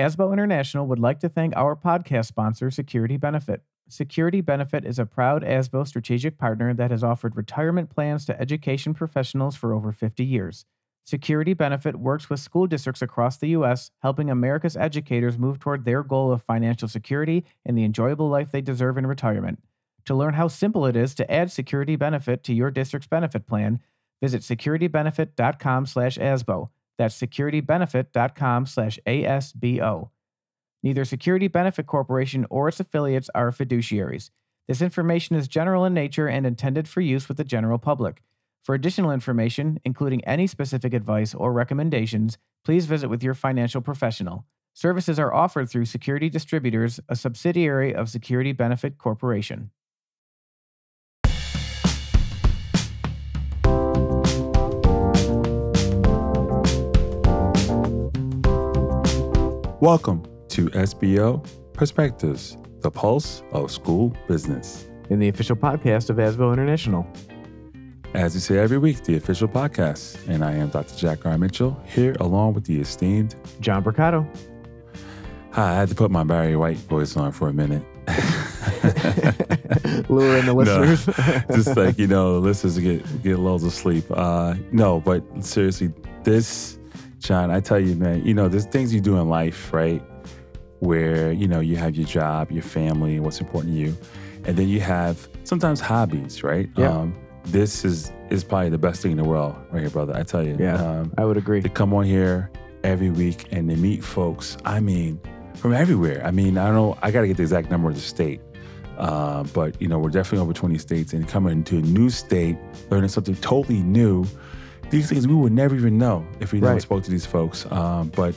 Asbo International would like to thank our podcast sponsor, Security Benefit. Security Benefit is a proud ASBO strategic partner that has offered retirement plans to education professionals for over 50 years. Security Benefit works with school districts across the U.S., helping America's educators move toward their goal of financial security and the enjoyable life they deserve in retirement. To learn how simple it is to add Security Benefit to your district's benefit plan, visit securitybenefit.com/asbo. That's securitybenefit.com slash ASBO. Neither Security Benefit Corporation or its affiliates are fiduciaries. This information is general in nature and intended for use with the general public. For additional information, including any specific advice or recommendations, please visit with your financial professional. Services are offered through Security Distributors, a subsidiary of Security Benefit Corporation. Welcome to SBO Perspectives, the pulse of school business. In the official podcast of ASBO International. As we say every week, the official podcast. And I am Dr. Jack R. Mitchell, here along with the esteemed John Mercado. Hi, I had to put my Barry White voice on for a minute. Luring the listeners. No, just like, you know, the listeners get, get loads of sleep. Uh, no, but seriously, this, John, I tell you, man, you know, there's things you do in life, right? Where, you know, you have your job, your family, what's important to you. And then you have sometimes hobbies, right? Yeah. Um, this is is probably the best thing in the world, right here, brother. I tell you. yeah, Um, I would agree. to come on here every week and to meet folks. I mean, from everywhere. I mean, I don't know. I got to get the exact number of the state, uh, but you know, we're definitely over 20 states. And coming into a new state, learning something totally new. These things we would never even know if we never Right. spoke to these folks. Um, but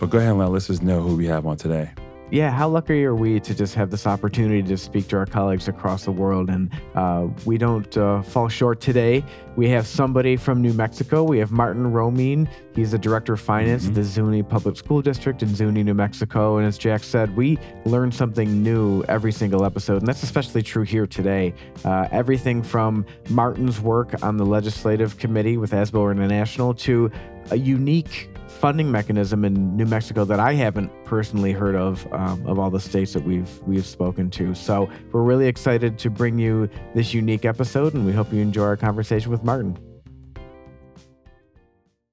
but go ahead and let listeners know who we have on today. Yeah, how lucky are we to just have this opportunity to speak to our colleagues across the world? And uh, we don't uh, fall short today. We have somebody from New Mexico. We have Martin Romine. He's the director of finance at the Zuni Public School District in Zuni, New Mexico. And as Jack said, we learn something new every single episode. And that's especially true here today. Uh, everything from Martin's work on the legislative committee with ASBO International to a unique funding mechanism in New Mexico that I haven't personally heard of um, of all the states that we've we've spoken to. So we're really excited to bring you this unique episode, and we hope you enjoy our conversation with Martin.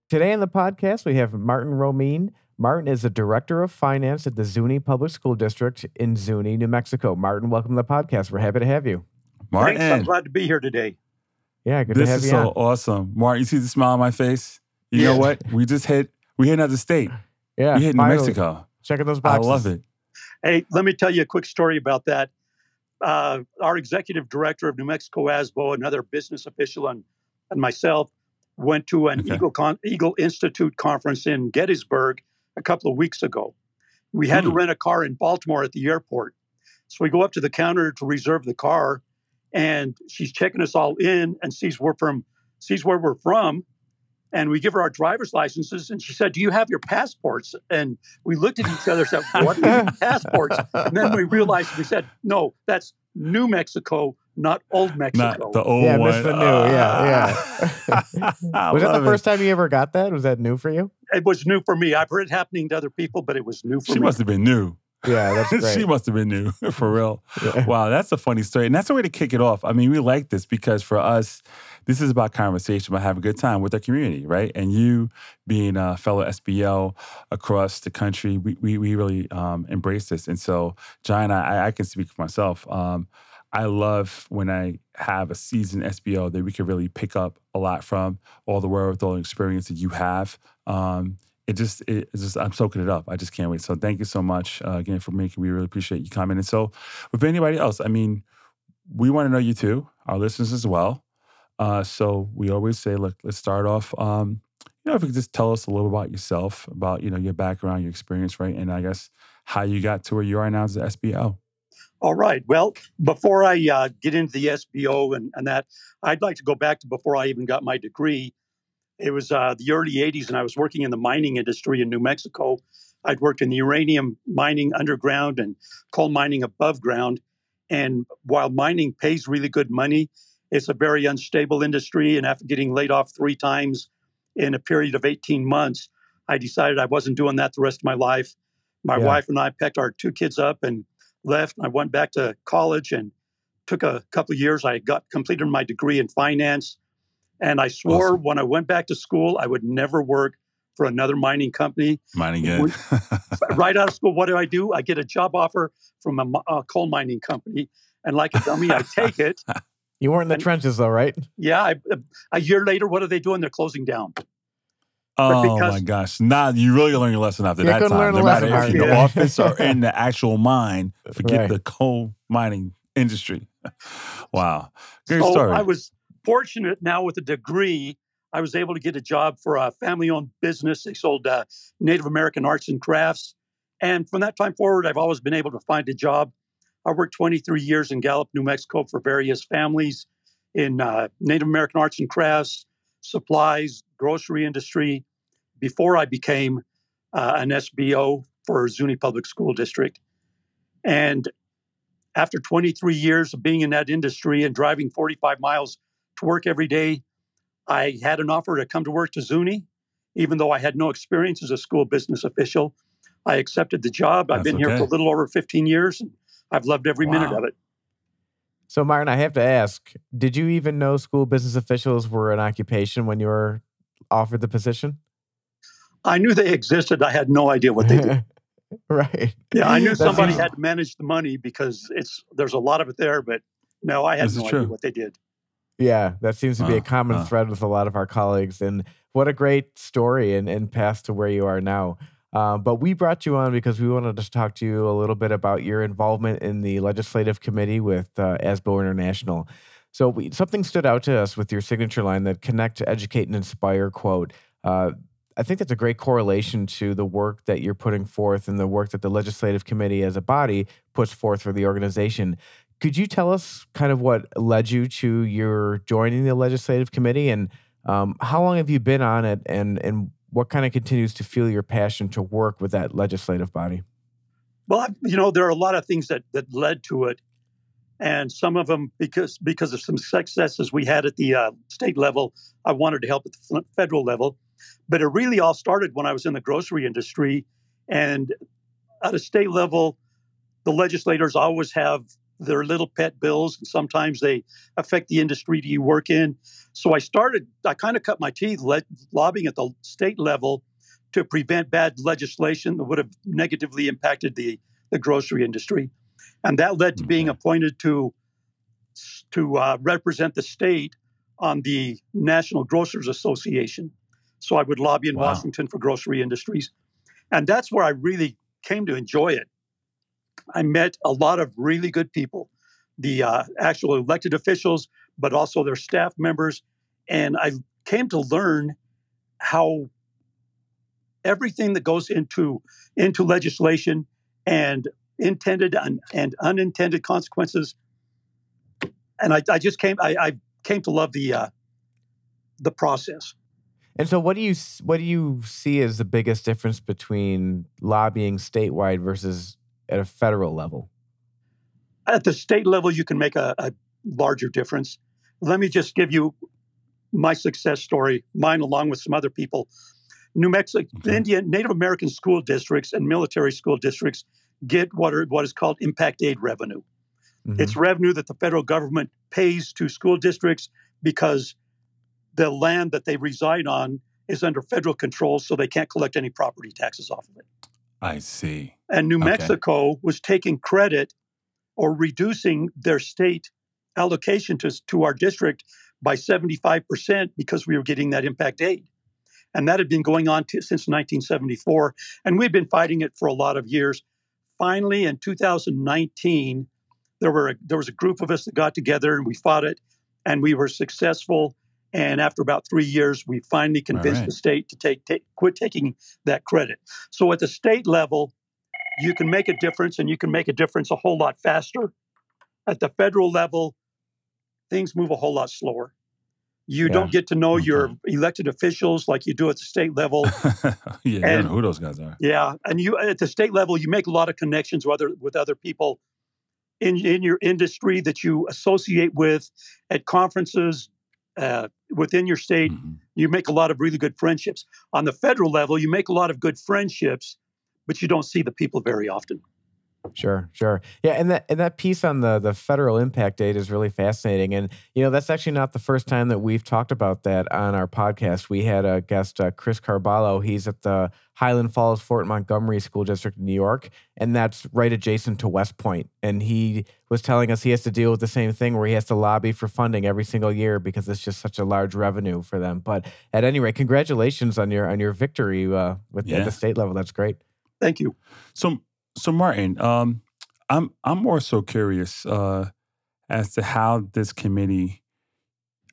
Today on the podcast, we have Martin Romine. Martin is the director of finance at the Zuni Public School District in Zuni, New Mexico. Martin, welcome to the podcast. We're happy to have you. Martin, Thanks. I'm glad to be here today. Yeah, good this to have is so on. awesome. Martin, you see the smile on my face? You know what? We just hit we hit another state. Yeah, we hit New finally. Mexico. Checking those boxes. I love it. Hey, let me tell you a quick story about that. Uh, our executive director of New Mexico ASBO, another business official, and, and myself went to an Okay. Eagle, Con- Eagle Institute conference in Gettysburg a couple of weeks ago. We had to Hmm. rent a car in Baltimore at the airport. So we go up to the counter to reserve the car, and she's checking us all in and sees we're from sees where we're from. And we give her our driver's licenses, and she said, "Do you have your passports?" And we looked at each other, and said, "What are passports?" And then we realized we said, "No, that's New Mexico, not Old Mexico." Not the old Yeah, one. missed the new. Yeah, Ah. I was that the love it. first time you ever got that? Was that new for you? it was new for me. I've heard it happening to other people, but it was new for She me. She must have been new. Yeah, that's great. she must have been new for real. Yeah. Wow, that's a funny story. And that's a way to kick it off. I mean, we like this because for us, this is about conversation, about having a good time with our community, right? And you being a fellow SBL across the country, we, we, we really um, embrace this. And so, John, I, I can speak for myself. Um, I love when I have a seasoned SBO that we can really pick up a lot from, all the world, all the experience that you have. Um, it just, it, it's just, I'm soaking it up. I just can't wait. So thank you so much uh, again for making. We really appreciate you coming. And so, with anybody else, I mean, we want to know you too, our listeners as well. Uh, so we always say, look, let's start off. Um, you know, if you could just tell us a little about yourself, about you know your background, your experience, right, and I guess how you got to where you are now as an SBO. All right. Well, before I uh, get into the SBO and, and that, I'd like to go back to before I even got my degree. It was uh, the early 80s, and I was working in the mining industry in New Mexico. I'd worked in the uranium mining underground and coal mining above ground. And while mining pays really good money, it's a very unstable industry. And after getting laid off three times in a period of 18 months, I decided I wasn't doing that the rest of my life. My Yeah. wife and I packed our two kids up and left. I went back to college and took a couple of years. I got completed my degree in finance. And I swore Awesome. when I went back to school, I would never work for another mining company. Mining good. right out of school, what do I do? I get a job offer from a, a coal mining company. And like a dummy, I take it. You weren't in the And- trenches, though, right? Yeah. I, uh, a year later, what are they doing? They're closing down. oh because- my gosh! Now you really learn your lesson after You're that gonna time. learn no a lesson, matter if you're in the office or in the actual mine, forget Right. the coal mining industry. wow, great so story. I was fortunate now with a degree. I was able to get a job for a family owned business. They sold uh, Native American arts and crafts. And from that time forward, I've always been able to find a job. I worked 23 years in Gallup, New Mexico for various families in uh, Native American arts and crafts, supplies, grocery industry before I became uh, an SBO for Zuni Public School District. And after 23 years of being in that industry and driving 45 miles to work every day, I had an offer to come to work to Zuni, even though I had no experience as a school business official. I accepted the job. I've That's been here for a little over 15 years, and I've loved every minute of it. So, Martin, I have to ask did you even know school business officials were an occupation when you were offered the position? I knew they existed. I had no idea what they did. right. Yeah, I knew That's somebody easy. had to manage the money because it's there's a lot of it there, but no, I had This no is idea true. what they did. Yeah, that seems to be a common wow. thread with a lot of our colleagues. And what a great story and, and path to where you are now. Uh, but we brought you on because we wanted to talk to you a little bit about your involvement in the legislative committee with uh, ASBO International. So we, something stood out to us with your signature line that connect, educate, and inspire quote. Uh, I think that's a great correlation to the work that you're putting forth and the work that the legislative committee as a body puts forth for the organization. Could you tell us kind of what led you to your joining the legislative committee and um, how long have you been on it and, and what kind of continues to fuel your passion to work with that legislative body? Well, you know, there are a lot of things that that led to it, and some of them because because of some successes we had at the uh, state level. I wanted to help at the federal level, but it really all started when I was in the grocery industry, and at a state level, the legislators always have their little pet bills, and sometimes they affect the industry you work in. So I started. I kind of cut my teeth le- lobbying at the state level to prevent bad legislation that would have negatively impacted the, the grocery industry. And that led to being appointed to, to uh, represent the state on the National Grocers Association. So I would lobby in Wow. Washington for grocery industries. And that's where I really came to enjoy it. I met a lot of really good people, the uh, actual elected officials, but also their staff members. And I came to learn how everything that goes into into legislation and intended and, and unintended consequences. And I, I just came I, I came to love the uh, the process. And so, what do you what do you see as the biggest difference between lobbying statewide versus at a federal level? At the state level, you can make a, a larger difference. Let me just give you my success story, mine along with some other people. New Mexico, Okay. Indian, Native American school districts and military school districts get what are what is called impact aid revenue. Mhm. It's revenue that the federal government pays to school districts because the land that they reside on is under federal control, so they can't collect any property taxes off of it. I see. And New Okay. Mexico was taking credit or reducing their state allocation to, to our district by 75% because we were getting that impact aid. And that had been going on to, since 1974. And we've been fighting it for a lot of years. Finally, in 2019, there, were a, there was a group of us that got together and we fought it and we were successful. And after about three years, we finally convinced right. the state to take, take quit taking that credit. So at the state level, you can make a difference and you can make a difference a whole lot faster. At the federal level, things move a whole lot slower. You Yeah. don't get to know your elected officials like you do at the state level. yeah, don't And- know who those guys are. yeah, and you at the state level, you make a lot of connections with other with other people in in your industry that you associate with at conferences uh, within your state. Mhm. You make a lot of really good friendships. On the federal level, you make a lot of good friendships, but you don't see the people very often. Sure, sure. Yeah, and that and that piece on the the federal impact aid is really fascinating. And you know, that's actually not the first time that we've talked about that on our podcast. We had a guest, uh, Chris Carballo. He's at the Highland Falls Fort Montgomery School District in New York, and that's right adjacent to West Point. And he was telling us he has to deal with the same thing where he has to lobby for funding every single year because it's just such a large revenue for them. But at any rate, congratulations on your on your victory uh, with Yeah. at the state level. That's great. Thank you. So, so Martin, um, I'm I'm more so curious uh, as to how this committee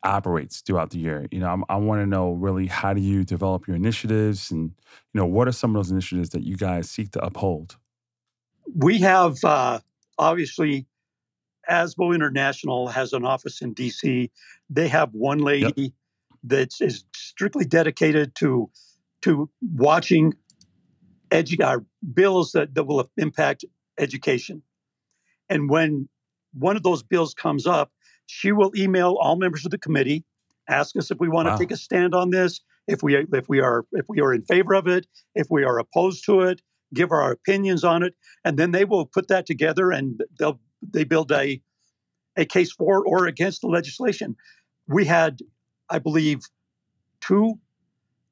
operates throughout the year. You know, I'm, I want to know really how do you develop your initiatives, and you know, what are some of those initiatives that you guys seek to uphold? We have uh, obviously ASBO International has an office in DC. They have one lady that is strictly dedicated to to watching edu- uh, bills that, that will impact education. And when one of those bills comes up, she will email all members of the committee, ask us if we want Wow. to take a stand on this, if we if we are if we are in favor of it, if we are opposed to it, give our opinions on it, and then they will put that together and they'll they build a a case for or against the legislation. We had, I believe, two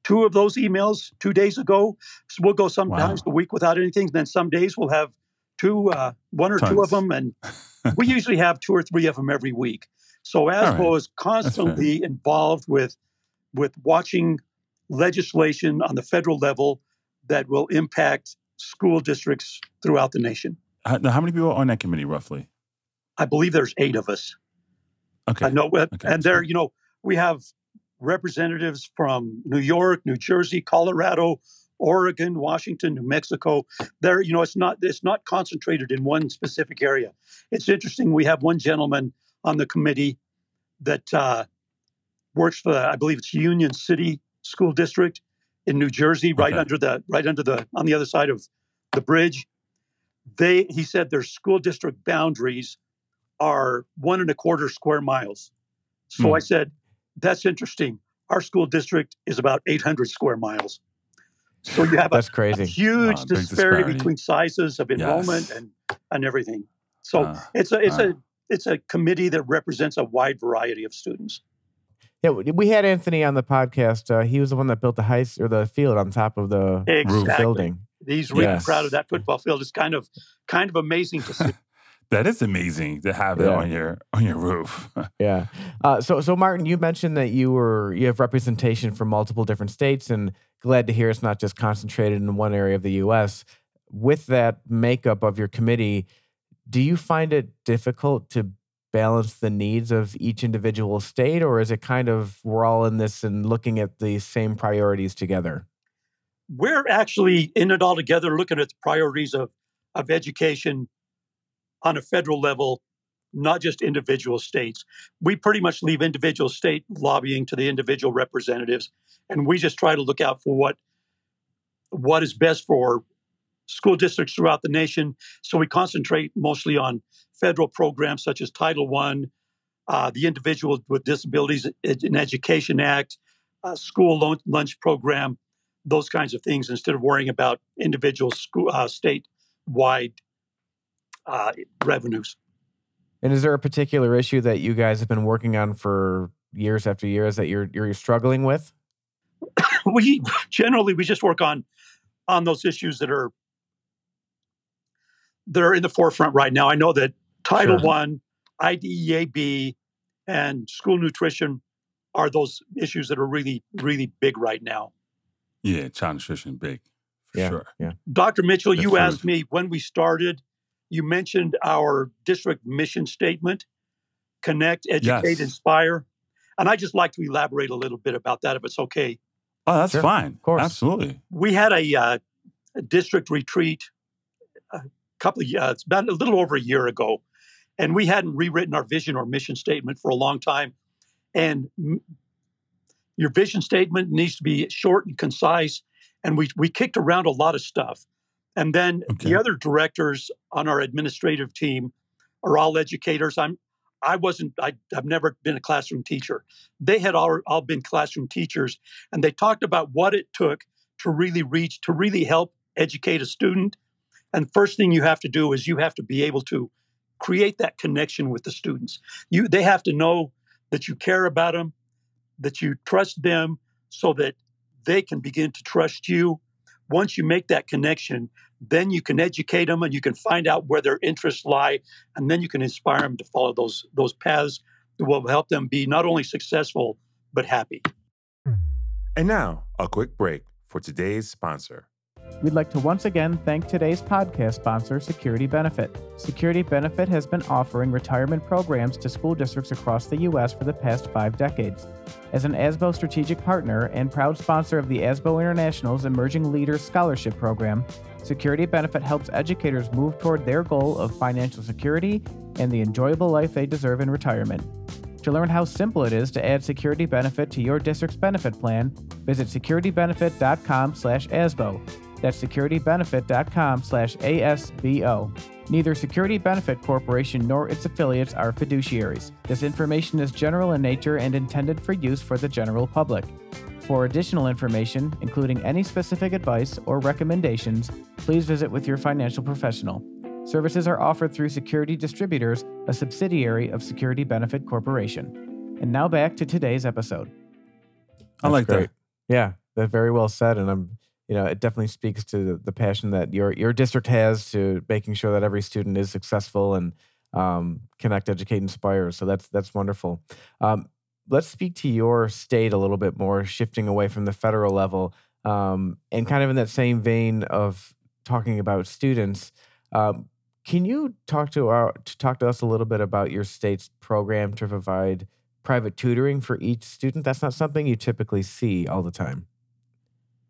two of those emails two days ago. So we'll go sometimes a week without anything. Then some days we'll have two, uh, one or two of them, and we usually have two or three of them every week. So ASBO is constantly involved with with watching legislation on the federal level that will impact school districts throughout the nation. How, now, how many people are on that committee roughly? I believe there's eight of us. Okay, I know, uh, Okay, and there, you know, we have representatives from New York, New Jersey, Colorado, Oregon, Washington, New Mexico. There, you know, it's not it's not concentrated in one specific area. It's interesting. We have one gentleman on the committee that uh, works for, I believe it's Union City School District in New Jersey, right Okay. under the right under the on the other side of the bridge. They, he said, their school district boundaries are one and a quarter square miles. So Hmm. I said, that's interesting. Our school district is about 800 square miles. So you have a, That's a crazy. huge Uh, disparity, disparity. between sizes of enrollment Yes. and and everything. So Uh, it's a it's uh. a it's a committee that represents a wide variety of students. Yeah, we- we had Anthony on the podcast. Uh, he was the one that built the heist or the field on top of the Exactly. building. He's really Yes. proud of that football field. It's kind of kind of amazing to see. That is amazing to have it Yeah. on your on your roof. Yeah. Uh, so, so Martin, you mentioned that you were you have representation from multiple different states, and glad to hear it's not just concentrated in one area of the U.S. With that makeup of your committee, do you find it difficult to balance the needs of each individual state, or is it kind of we're all in this and looking at the same priorities together? We're actually in it all together, looking at the priorities of of education on a federal level, not just individual states. We pretty much leave individual state lobbying to the individual representatives, and we just try to look out for what what is best for school districts throughout the nation. So we concentrate mostly on federal programs such as Title One, uh, the Individual with Disabilities in Education Act, uh, school lunch program, those kinds of things, instead of worrying about individual school uh, state-wide uh, revenues. And is there a particular issue that you guys have been working on for years after years that you're you're struggling with? we generally we just work on on those issues that are that are in the forefront right now. I know that Title Sure. One, IDEA B, and school nutrition are those issues that are really really big right now. yeah, child nutrition big for Yeah. sure. Yeah. Dr. Mitchell, The you food. asked me when we started. You mentioned our district mission statement: connect, educate, Yes. inspire. And I just like to elaborate a little bit about that, if it's okay. Oh, that's Sure, fine. of course. Absolutely. we had a, uh, a district retreat a couple of years, it's about a little over a year ago, and we hadn't rewritten our vision or mission statement for a long time. And m- your vision statement needs to be short and concise. And we we kicked around a lot of stuff. And then Okay. the other directors on our administrative team are all educators. I'm I wasn't I, I've never been a classroom teacher. They had all, all been classroom teachers, and they talked about what it took to really reach to really help educate a student. And first thing you have to do is you have to be able to create that connection with the students. You they have to know that you care about them, that you trust them so that they can begin to trust you. Once you make that connection, then you can educate them and you can find out where their interests lie and then you can inspire them to follow those those paths that will help them be not only successful but happy. And now, a quick break for today's sponsor. We'd like to once again thank today's podcast sponsor, Security Benefit. Security Benefit has been offering retirement programs to school districts across the U.S. for the past five decades. As an ASBO strategic partner and proud sponsor of the ASBO International's Emerging Leaders Scholarship Program, Security Benefit helps educators move toward their goal of financial security and the enjoyable life they deserve in retirement. To learn how simple it is to add Security Benefit to your district's benefit plan, visit securitybenefit.com/asbo. That's securitybenefit.com slash ASBO. Neither Security Benefit Corporation nor its affiliates are fiduciaries. This information is general in nature and intended for use for the general public. For additional information, including any specific advice or recommendations, please visit with your financial professional. Services are offered through Security Distributors, a subsidiary of Security Benefit Corporation. And now back to today's episode. I like great. that. Yeah, that's very well said, and I'm, you know, it definitely speaks to the, passion that your your district has to making sure that every student is successful and um, connect, educate, inspire. So that's that's wonderful. Um, let's speak to your state a little bit more, shifting away from the federal level, um, and kind of in that same vein of talking about students. Um, can you talk to our to talk to us a little bit about your state's program to provide private tutoring for each student? That's not something you typically see all the time.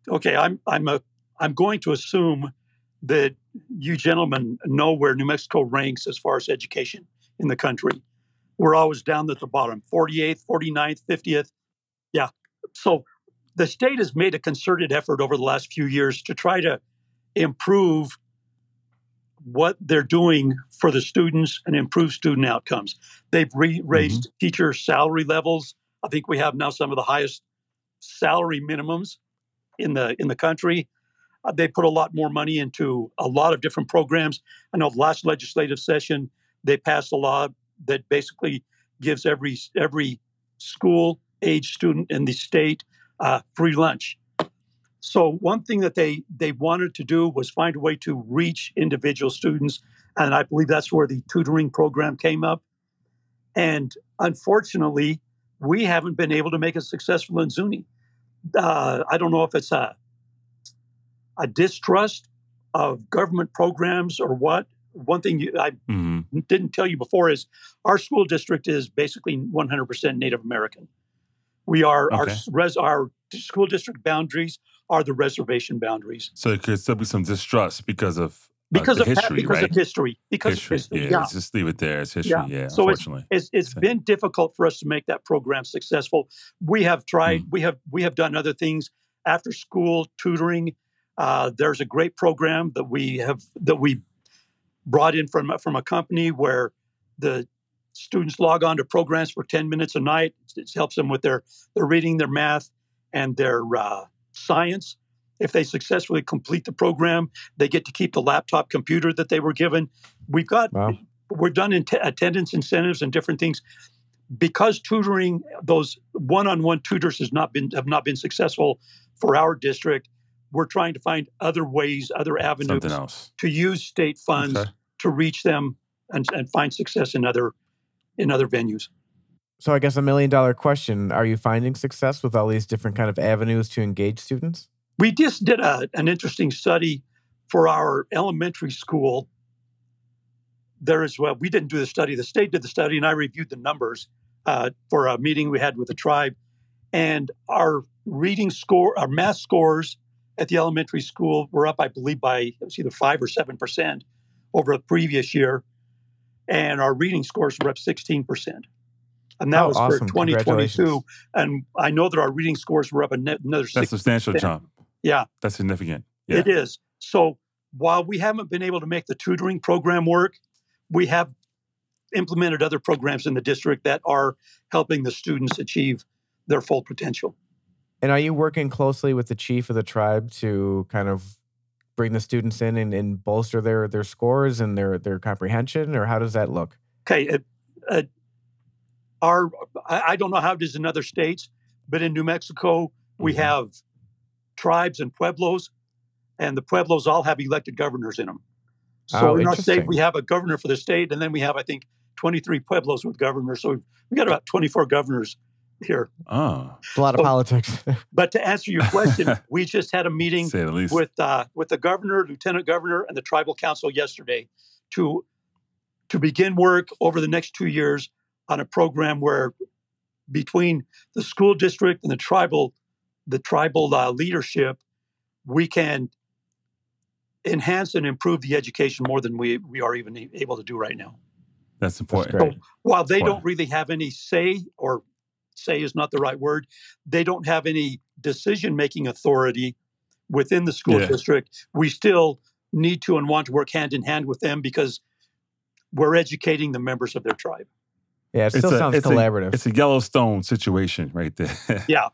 Okay, I'm I'm a I'm going to assume that you gentlemen know where New Mexico ranks as far as education in the country. We're always down at the bottom, 48th, 49th, 50th. Yeah. So the state has made a concerted effort over the last few years to try to improve what they're doing for the students and improve student outcomes. They've re- mm-hmm. raised teacher salary levels. I think we have now some of the highest salary minimums in the in the country. Uh, they put a lot more money into a lot of different programs. I know the last legislative session they passed a law that basically gives every every school age student in the state uh, free lunch. So one thing that they they wanted to do was find a way to reach individual students, and I believe that's where the tutoring program came up. And unfortunately, we haven't been able to make it successful in Zuni. Uh, I don't know if it's a a distrust of government programs or what. One thing you, I hmm didn't tell you before is our school district is basically 100% Native American. We are our Okay. s- res, our school district boundaries are the reservation boundaries So it could still be some distrust because of because the of history, because right? of history because history. of history. yeah, Yeah, just leave it there. It's history. Yeah. Yeah, So it's- unfortunately. it's it's been difficult for us to make that program successful. We have tried. Hmm. We have we have done other things after school tutoring. Uh, there's a great program that we have that we brought in from from a company where the students log on to programs for 10 minutes a night. It helps them with their their reading, their math, and their uh, science. If they successfully complete the program, they get to keep the laptop computer that they were given. We've got Wow. we're done in attendance incentives and different things because tutoring those one-on-one tutors has not been have not been successful for our district we're trying to find other ways other avenues to use state funds Okay. to reach them and, and find success in other in other venues So I guess a million dollar question: Are you finding success with all these different kind of avenues to engage students? We just did a, an interesting study for our elementary school. There is well we didn't do the study the state did the study and i reviewed the numbers uh, for a meeting we had with the tribe. And our reading score our math scores at the elementary school were up i believe by it was either 5 or 7 percent over the previous year. And our reading scores were up 16 percent. And that Oh, was awesome. for 2022 and i know that our reading scores were up another That's a 6 substantial jump. Yeah That's significant. Yeah. it is. So while we haven't been able to make the tutoring program work, we have implemented other programs in the district that are helping the students achieve their full potential. And are you working closely with the chief of the tribe to kind of bring the students in and, and bolster their their scores and their their comprehension, or how does that look? Okay, uh, uh, our I, I don't know how it is in other states, but in New Mexico we Mhm. have tribes and pueblos, and the pueblos all have elected governors in them. So Oh, in our state we have a governor for the state, and then we have I think 23 pueblos with governors. So we've, we got about 24 governors here. Oh, It's a lot of Oh. politics. But to answer your question, we just had a meeting say the least. with uh, with the governor, lieutenant governor, and the tribal council yesterday to to begin work over the next two years on a program where between the school district and the tribal the tribal uh, leadership, we can enhance and improve the education more than we we are even able to do right now. That's important. great. While they Right. don't really have any say, or say is not the right word, they don't have any decision making authority within the school Yeah. district. We still need to and want to work hand in hand with them because we're educating the members of their tribe. Yeah, it It's still a- sounds it's a- collaborative. It's a Yellowstone situation right there. Yeah.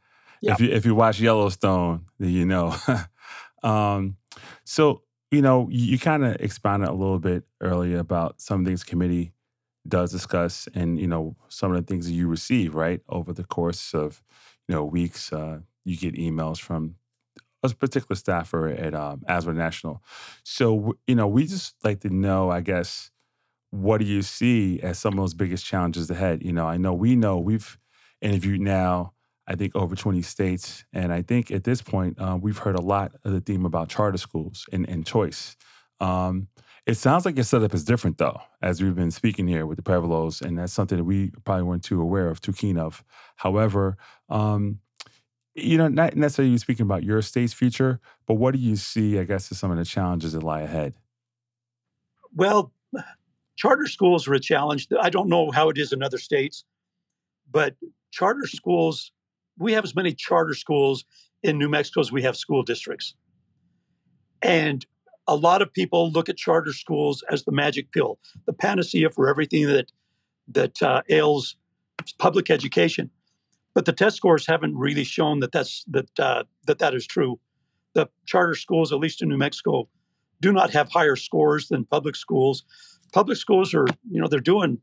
Yeah. If you if you watch Yellowstone, then you know. um, so you know you, you kind of expounded a little bit earlier about some things committee does discuss, and you know some of the things that you receive right over the course of you know weeks. Uh, you get emails from a particular staffer at um, ASBO International. So you know we just like to know, I guess what do you see as some of those biggest challenges ahead? You know, I know we know we've interviewed now, I think over 20 states. And I think at this point, uh, we've heard a lot of the theme about charter schools and, and choice. Um, it sounds like your setup is different, though, as we've been speaking here with the pueblos, and that's something that we probably weren't too aware of, too keen of. However, um, you know, not necessarily speaking about your state's future, but what do you see, I guess, as some of the challenges that lie ahead? Well, charter schools are a challenge. I don't know how it is in other states, but charter schools, we have as many charter schools in New Mexico as we have school districts. And a lot of people look at charter schools as the magic pill, the panacea for everything that that uh, ails public education. But the test scores haven't really shown that that's that uh, that that is true. The charter schools, at least in New Mexico, do not have higher scores than public schools. Public schools are, you know, they're doing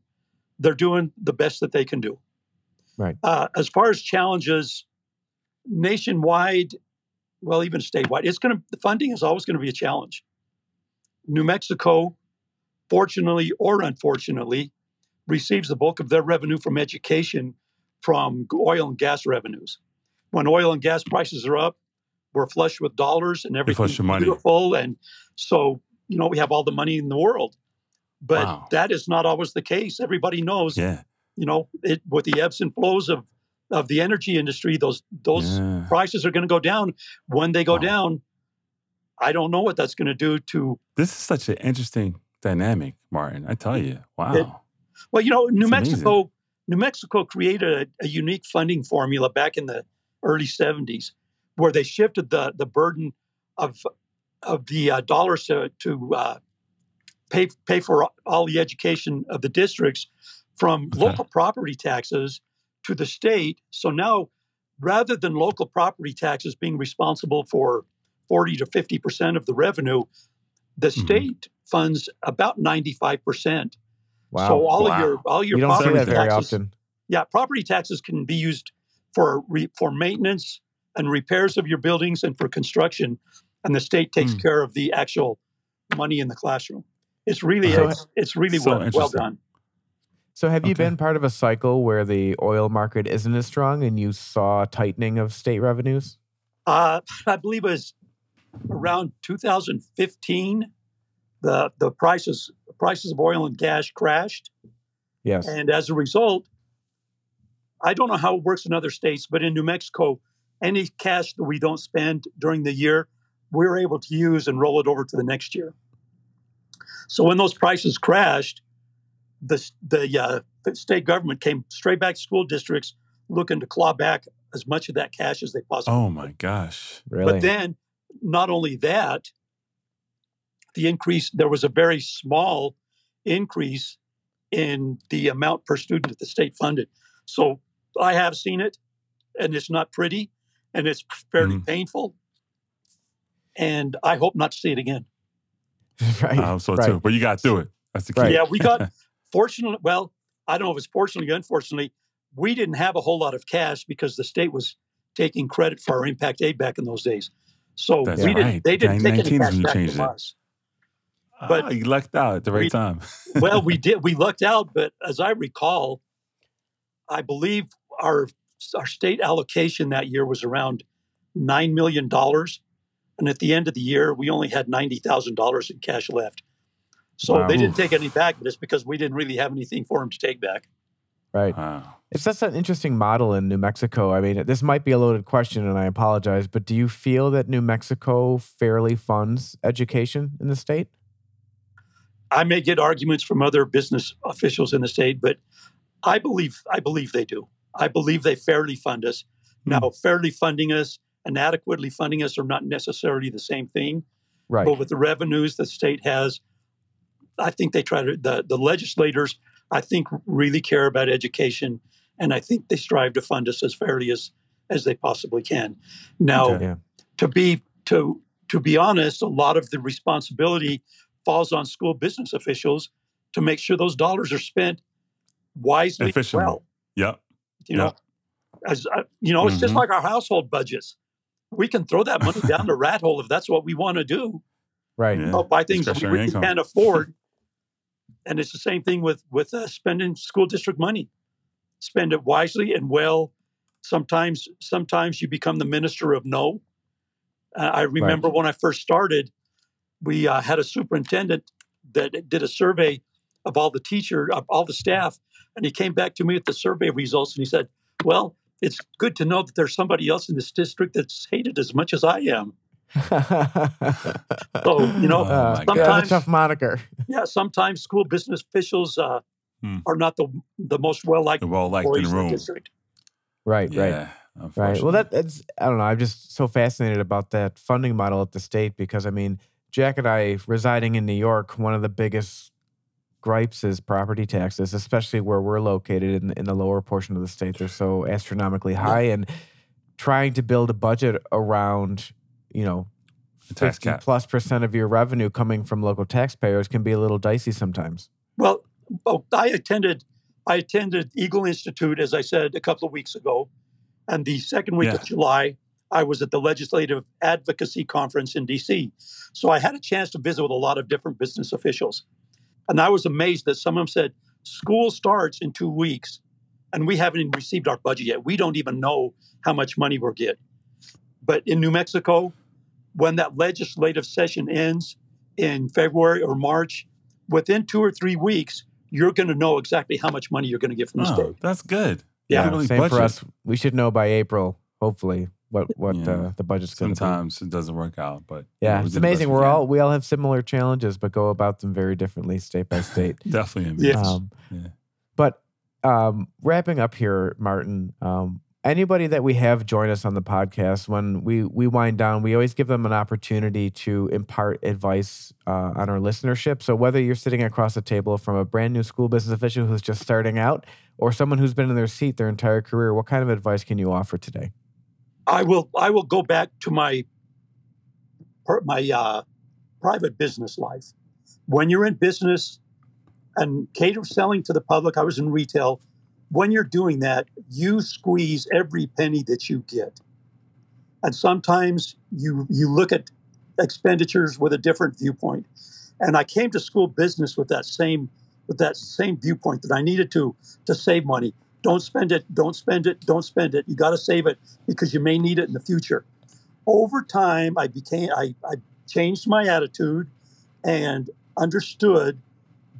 they're doing the best that they can do. Right. Uh, as far as challenges, nationwide, well, even statewide, it's going to the funding is always going to be a challenge. New Mexico, fortunately or unfortunately, receives the bulk of their revenue from education from oil and gas revenues. When oil and gas prices are up, we're flush with dollars and everything's beautiful, and so you know we have all the money in the world. But Wow. that is not always the case. Everybody knows, Yeah. You know, it, with the ebbs and flows of of the energy industry, those those yeah. prices are going to go down. When they go Wow. down, I don't know what that's going to do to. This is such an interesting dynamic, Martin. I tell you. Wow. Well, you know, New It's amazing. Mexico, New Mexico created a, a unique funding formula back in the early '70s, where they shifted the the burden of of the uh, dollars to to uh, pay pay for all the education of the districts from Okay. local property taxes to the state. So now, rather than local property taxes being responsible for 40 to 50 percent of the revenue, the Mhm. state funds about 95 percent. Wow. So all Wow. of your all your you don't property that very taxes, often. yeah, property taxes can be used for re, for maintenance and repairs of your buildings and for construction, and the state takes Hmm. care of the actual money in the classroom. It's really So- it's, it's really So well, well done. So, have you Okay. been part of a cycle where the oil market isn't as strong and you saw tightening of state revenues? Uh, I believe it was around 2015. The the prices prices of oil and gas crashed, Yes. and as a result, I don't know how it works in other states, but in New Mexico, any cash that we don't spend during the year, we're able to use and roll it over to the next year. So when those prices crashed, the the, uh, the state government came straight back to school districts looking to claw back as much of that cash as they possibly Oh my gosh. really? but then, not only that, the increase, there was a very small increase in the amount per student that the state funded. So I have seen it, and it's not pretty, and it's fairly Mhm. painful. and I hope not to see it again. right. I hope so right. too. But you got through it. That's the key. Right. Yeah, we got fortunately. Well, I don't know if it's fortunately or unfortunately, we didn't have a whole lot of cash because the state was taking credit for our impact aid back in those days. So That's we didn't. They didn't take any 2019 cash back from us. but but- you lucked out at the right We- time. well, we did. We lucked out, but as I recall, I believe our our state allocation that year was around nine million dollars, and at the end of the year, we only had ninety thousand dollars in cash left. So Wow. they didn't take any back, but it's because we didn't really have anything for them to take back. Right. Wow. It's just an interesting model in New Mexico. I mean, this might be a loaded question, and I apologize, but do you feel that New Mexico fairly funds education in the state? I may get arguments from other business officials in the state, but I believe I believe they do. I believe they fairly fund us. Hmm. Now, fairly funding us and adequately funding us are not necessarily the same thing. Right. But with the revenues the state has, I think they try to the the legislators. I think really care about education, and I think they strive to fund us as fairly as as they possibly can. Now, Okay. Yeah. to be to to be honest, a lot of the responsibility falls on school business officials to make sure those dollars are spent wisely and Efficiently. well. Yep. You know, as uh, you know, it's just Mhm. like our household budgets. We can throw that money down the rat hole if that's what we want to do. Right. Yeah. Buy things that we Discretionary really can't afford. And it's the same thing with with uh, spending school district money. Spend it wisely and well. Sometimes, sometimes you become the minister of no. Uh, I remember when I first started, we uh, had a superintendent that did a survey of all the teacher, of all the staff, and he came back to me with the survey results, and he said, "Well, it's good to know that there's somebody else in this district that's hated as much as I am." So you know, Oh, my Uh, God. a tough moniker. yeah, sometimes school business officials uh, Hmm. are not the the most well liked well liked in the room. district. Right. Right. Yeah. Right. Well, that, that's, I don't know. I'm just so fascinated about that funding model at the state because, I mean, Jack and I residing in New York, one of the biggest gripes is property taxes, especially where we're located in, in the lower portion of the state. They're so astronomically high. And trying to build a budget around, you know, The tax 50 cap. plus percent of your revenue coming from local taxpayers can be a little dicey sometimes. Well, oh, I attended I attended Eagle Institute, as I said a couple of weeks ago, and the second week Yeah. of July, I was at the Legislative Advocacy Conference in D.C. So I had a chance to visit with a lot of different business officials, and I was amazed that some of them said school starts in two weeks, and we haven't even received our budget yet. We don't even know how much money we're getting. But in New Mexico, when that legislative session ends in February or March, within two or three weeks, you're going to know exactly how much money you're going to get from the Oh, state. that's good. Yeah. You really Same for us. We should know by April, hopefully, what, what Yeah. uh, the budget's going to be. Sometimes it doesn't work out, but Yeah, we it's do the best amazing. we We're can. all we all have similar challenges, but go about them very differently, state by state. definitely. Yes. Um, Yeah. But um, wrapping up here, Martin. Um, anybody that we have join us on the podcast, when we we wind down, we always give them an opportunity to impart advice uh, on our listenership. So whether you're sitting across the table from a brand new school business official who's just starting out, or someone who's been in their seat their entire career, what kind of advice can you offer today? I will I will go back to my my uh, private business life. When you're in business and cater selling to the public, I was in retail. When you're doing that, you squeeze every penny that you get, and sometimes you you look at expenditures with a different viewpoint. And I came to school business with that same with that same viewpoint that I needed to to save money. Don't spend it. Don't spend it. Don't spend it. You got to save it because you may need it in the future. Over time, I became I, I changed my attitude and understood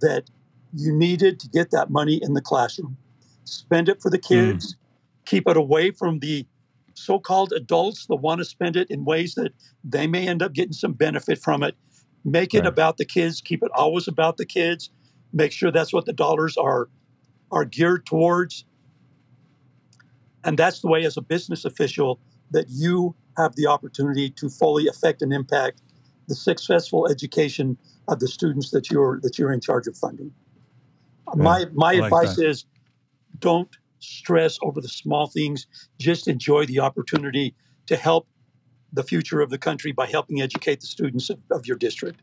that you needed to get that money in the classroom, spend it for the hmm. kids, keep it away from the so-called adults that want to spend it in ways that they may end up getting some benefit from it. Make it Right. about the kids. Keep it always about the kids. Make sure that's what the dollars are are geared towards. And that's the way, as a business official, that you have the opportunity to fully affect and impact the successful education of the students that you're that you're in charge of funding. My my like advice that. is don't stress over the small things. Just enjoy the opportunity to help the future of the country by helping educate the students of, of your district.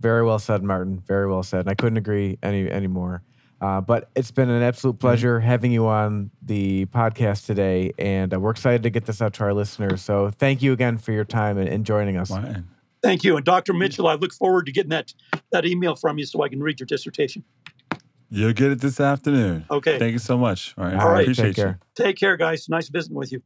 Very well said, Martin. Very well said. And I couldn't agree any anymore. Uh, but it's been an absolute pleasure having you on the podcast today, and uh, we're excited to get this out to our listeners. So thank you again for your time and, and joining us. Martin. Thank you. And Dr. Mitchell, I look forward to getting that, that email from you so I can read your dissertation. You'll get it this afternoon. Okay. Thank you so much. All right. All right. I appreciate Take care. Take care, guys. Nice visiting with you.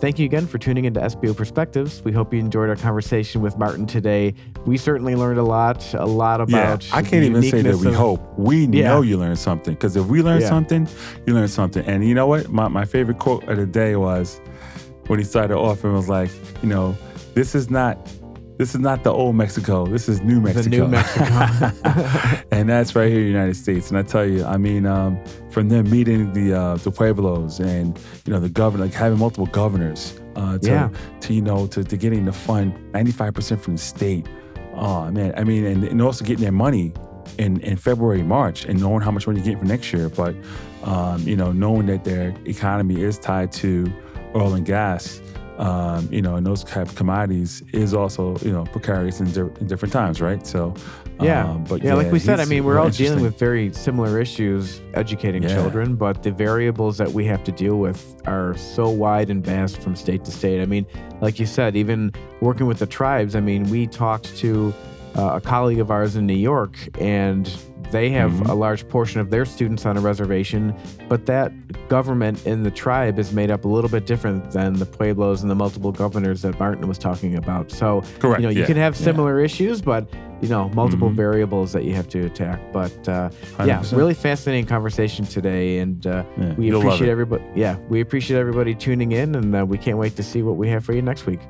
Thank you again for tuning into SBO Perspectives. We hope you enjoyed our conversation with Martin today. We certainly learned a lot, a lot you. Yeah, about. I can't the even say that we of- hope. We Yeah. know you learned something because if we learn Yeah. something, you learn something. And you know what? My, my favorite quote of the day was when he started off and was like, you know, this is not. This is not the old Mexico. This is New Mexico. The new Mexico. and that's right here in the United States. And I tell you, I mean, um, from them meeting the uh, the pueblos and you know the governor, like having multiple governors, uh, to, Yeah. to you know to, to getting the fund ninety five percent from the state. Oh man, I mean, and, and also getting their money in in February, March, and knowing how much money you're getting for next year. But um, you know, knowing that their economy is tied to oil and gas. Um, you know, and those type of commodities is also, you know, precarious in, di- in different times, right? So, Yeah, um, but yeah, like we said, I mean, we're all dealing with very similar issues educating Yeah. children, but the variables that we have to deal with are so wide and vast from state to state. I mean, like you said, even working with the tribes, I mean, we talked to uh, a colleague of ours in New York, and they have Mhm. a large portion of their students on a reservation, but that government in the tribe is made up a little bit different than the pueblos and the multiple governors that Martin was talking about. So, Correct. you know, you yeah, can have yeah. similar issues, but you know, multiple Mhm. variables that you have to attack. But uh, yeah, really fascinating conversation today, and uh, Yeah, we you'll appreciate everybody. Yeah, we appreciate everybody tuning in, and uh, we can't wait to see what we have for you next week.